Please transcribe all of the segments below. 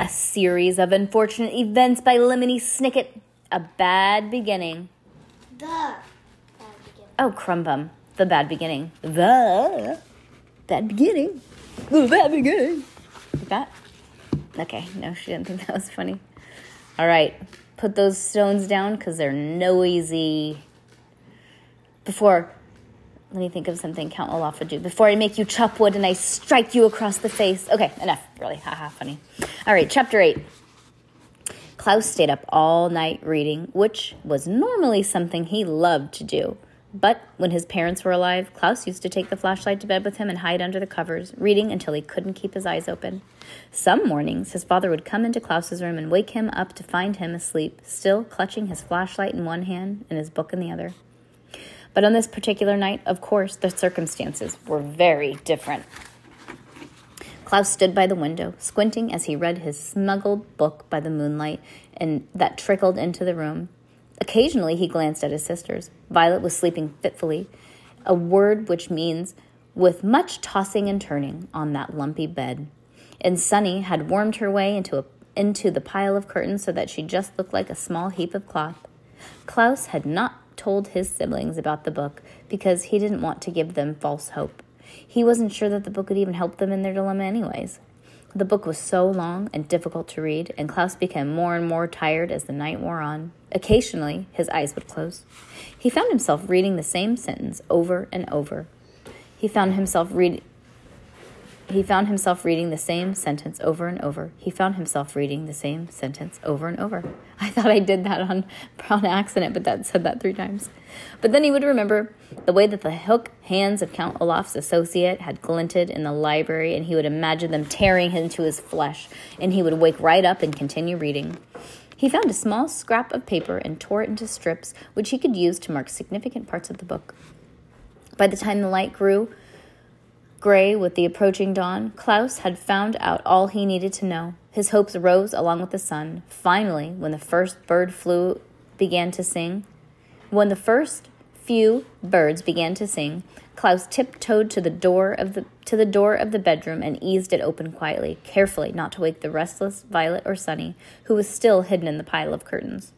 A series of unfortunate events by Lemony Snicket. A bad beginning. The. Bad beginning. Oh, Crumbum. The bad beginning. The bad beginning. The bad beginning. Like that? Okay, no, she didn't think that was funny. All right, put those stones down because they're noisy. Before, let me think of something Count Olaf would do. Before I make you chop wood and I strike you across the face. Okay, enough. Really, haha, funny. All right, chapter eight. Klaus stayed up all night reading, which was normally something he loved to do. But when his parents were alive, Klaus used to take the flashlight to bed with him and hide under the covers, reading until he couldn't keep his eyes open. Some mornings, his father would come into Klaus's room and wake him up to find him asleep, still clutching his flashlight in one hand and his book in the other. But on this particular night, of course, the circumstances were very different. Klaus stood by the window, squinting as he read his smuggled book by the moonlight and that trickled into the room. Occasionally he glanced at his sisters. Violet was sleeping fitfully, a word which means with much tossing and turning on that lumpy bed. And Sunny had wormed her way into a, into the pile of curtains so that she just looked like a small heap of cloth. Klaus had not told his siblings about the book because he didn't want to give them false hope. He wasn't sure that the book would even help them in their dilemma, anyways. The book was so long and difficult to read, and Klaus became more and more tired as the night wore on. Occasionally, his eyes would close. He found himself reading the same sentence over and over. He found himself reading. He found himself reading the same sentence over and over. He found himself reading the same sentence over and over. I thought I did that on, on accident, but that said that three times. But then he would remember the way that the hook hands of Count Olaf's associate had glinted in the library, and he would imagine them tearing into his flesh, and he would wake right up and continue reading. He found a small scrap of paper and tore it into strips, which he could use to mark significant parts of the book. By the time the light grew, Gray with the approaching dawn, Klaus had found out all he needed to know. His hopes rose along with the sun. Finally, when the first bird flew began to sing, when the first few birds began to sing, Klaus tiptoed to the door of the to the door of the bedroom and eased it open quietly, carefully not to wake the restless Violet or Sunny, who was still hidden in the pile of curtains.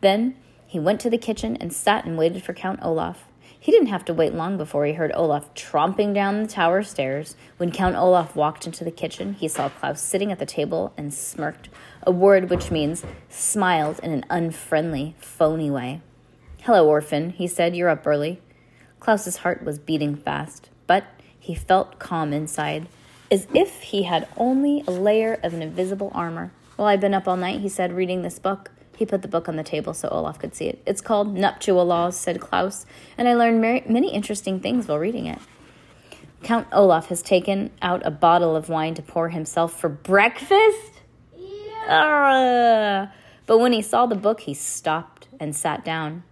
Then he went to the kitchen and sat and waited for Count Olaf. He didn't have to wait long before he heard Olaf tromping down the tower stairs. When Count Olaf walked into the kitchen, he saw Klaus sitting at the table and smirked, a word which means smiled in an unfriendly, phony way. Hello, orphan, he said. You're up early. Klaus's heart was beating fast, but he felt calm inside, as if he had only a layer of an invisible armor. Well, I've been up all night, he said, reading this book. He put the book on the table so Olaf could see it. It's called Nuptial Laws, said Klaus, and I learned many interesting things while reading it. Count Olaf has taken out a bottle of wine to pour himself for breakfast? Ah. But when he saw the book, he stopped and sat down.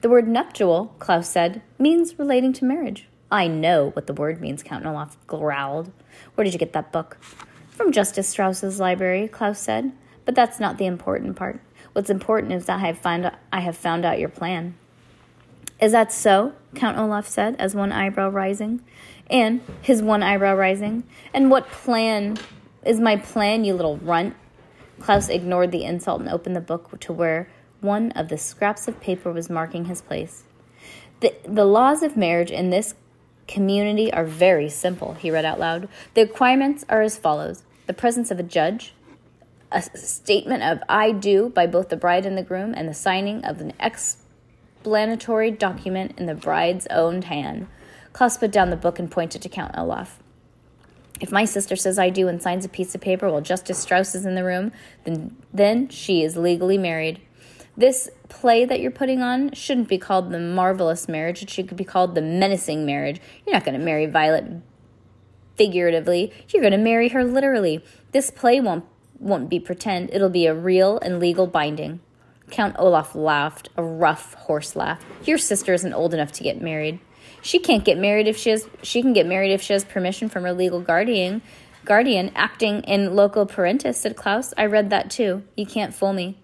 The word nuptial, Klaus said, means relating to marriage. I know what the word means, Count Olaf growled. Where did you get that book? From Justice Strauss's library, Klaus said. But that's not the important part. What's important is that I have found I have found out your plan. Is that so? Count Olaf said, as one eyebrow rising. And his one eyebrow rising. And what plan is my plan, you little runt? Klaus ignored the insult and opened the book to where one of the scraps of paper was marking his place. The, the laws of marriage in this community are very simple, he read out loud. The requirements are as follows the presence of a judge, a statement of I do by both the bride and the groom, and the signing of an explanatory document in the bride's own hand. Klaus put down the book and pointed to Count Olaf. If my sister says I do and signs a piece of paper while Justice Strauss is in the room, then then she is legally married. This play that you're putting on shouldn't be called the marvelous marriage. It should be called the menacing marriage. You're not going to marry Violet figuratively. You're going to marry her literally. This play won't won't be pretend, it'll be a real and legal binding. Count Olaf laughed, a rough horse laugh. Your sister isn't old enough to get married. She can't get married if she has she can get married if she has permission from her legal guardian guardian acting in loco parentis, said Klaus. I read that too. You can't fool me.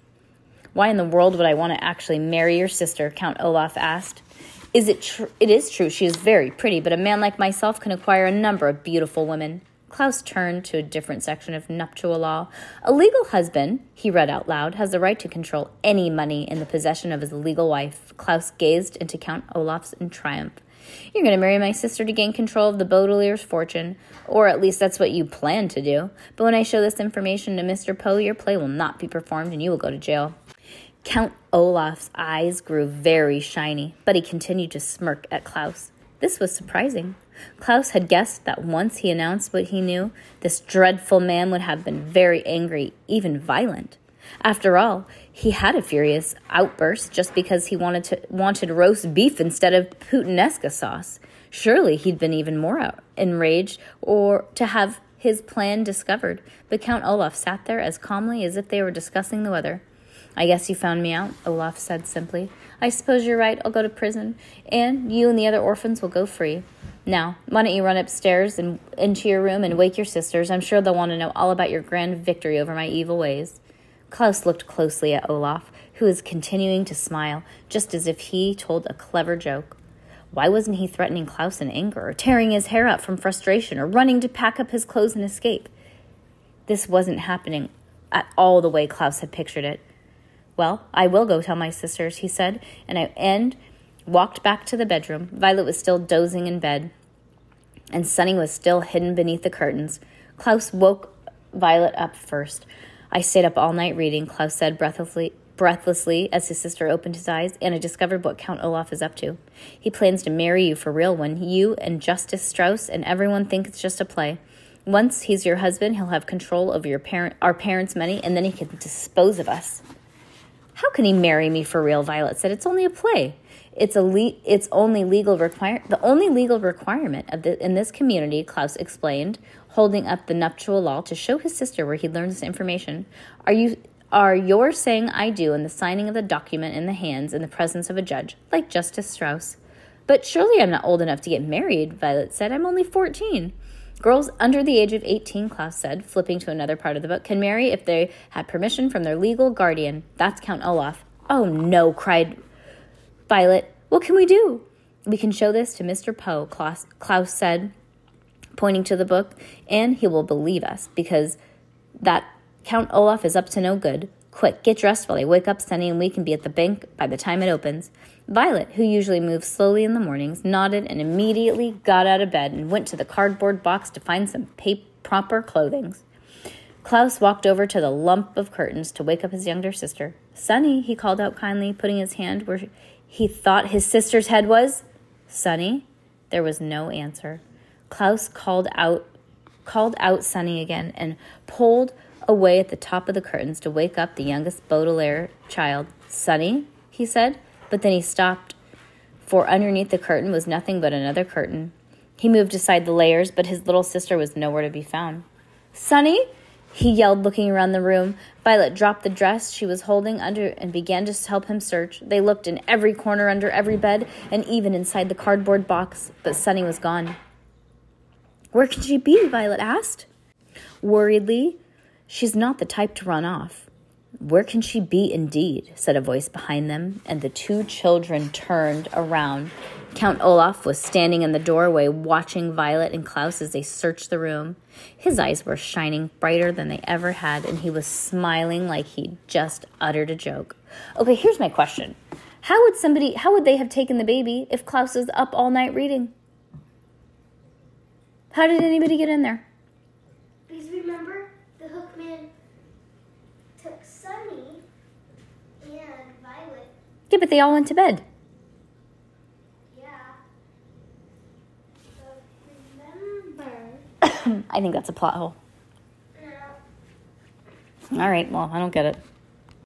Why in the world would I want to actually marry your sister? Count Olaf asked. Is it true? It is true. She is very pretty, but a man like myself can acquire a number of beautiful women. Klaus turned to a different section of nuptial law. A legal husband, he read out loud, has the right to control any money in the possession of his legal wife. Klaus gazed into Count Olaf's in triumph. You're going to marry my sister to gain control of the Baudelaire's fortune, or at least that's what you plan to do. But when I show this information to Mr. Poe, your play will not be performed and you will go to jail. Count Olaf's eyes grew very shiny, but he continued to smirk at Klaus. This was surprising. Klaus had guessed that once he announced what he knew, this dreadful man would have been very angry, even violent. After all, he had a furious outburst just because he wanted to, wanted roast beef instead of puttanesca sauce. Surely he'd been even more enraged or to have his plan discovered. But Count Olaf sat there as calmly as if they were discussing the weather. I guess you found me out, Olaf said simply. I suppose you're right. I'll go to prison, and you and the other orphans will go free. Now, why don't you run upstairs and into your room and wake your sisters? I'm sure they'll want to know all about your grand victory over my evil ways. Klaus looked closely at Olaf, who was continuing to smile, just as if he told a clever joke. Why wasn't he threatening Klaus in anger, or tearing his hair out from frustration, or running to pack up his clothes and escape? This wasn't happening at all the way Klaus had pictured it. Well, I will go tell my sisters, he said, and I and walked back to the bedroom. Violet was still dozing in bed, and Sunny was still hidden beneath the curtains. Klaus woke Violet up first. I stayed up all night reading, Klaus said breathlessly, breathlessly as his sister opened his eyes, and I discovered what Count Olaf is up to. He plans to marry you for real when you and Justice Strauss and everyone think it's just a play. Once he's your husband, he'll have control over your parent, our parents' money, and then he can dispose of us. How can he marry me for real? Violet said. It's only a play. It's a le- it's only legal require the only legal requirement of the in this community, Klaus explained, holding up the nuptial law to show his sister where he learned this information. Are you are your saying I do and the signing of the document in the hands in the presence of a judge, like Justice Strauss. But surely I'm not old enough to get married, Violet said. I'm only 14. Girls under the age of 18, Klaus said, flipping to another part of the book, can marry if they had permission from their legal guardian. That's Count Olaf. Oh no, cried Violet. What can we do? We can show this to Mr. Poe, Klaus, Klaus said, pointing to the book, and he will believe us because that Count Olaf is up to no good. Quick, get dressed while I wake up Sunny and we can be at the bank by the time it opens. Violet, who usually moved slowly in the mornings, nodded and immediately got out of bed and went to the cardboard box to find some proper clothing. Klaus walked over to the lump of curtains to wake up his younger sister. Sunny, he called out kindly, putting his hand where he thought his sister's head was. Sunny? There was no answer. Klaus called out called out Sunny again and pulled away at the top of the curtains to wake up the youngest Baudelaire child. Sunny, he said, but then he stopped, for underneath the curtain was nothing but another curtain. He moved aside the layers, but his little sister was nowhere to be found. Sunny, he yelled, looking around the room. Violet dropped the dress she was holding under and began to help him search. They looked in every corner under every bed and even inside the cardboard box, but Sunny was gone. Where can she be? Violet asked. Worriedly, she's not the type to run off. Where can she be, indeed? said a voice behind them, and the two children turned around. Count Olaf was standing in the doorway, watching Violet and Klaus as they searched the room. His eyes were shining brighter than they ever had, and he was smiling like he'd just uttered a joke. Okay, here's my question How would somebody, how would they have taken the baby if Klaus was up all night reading? How did anybody get in there? Because remember, the hookman took Sunny and Violet. Yeah, but they all went to bed. Yeah. But remember. I think that's a plot hole. No. All right, well, I don't get it.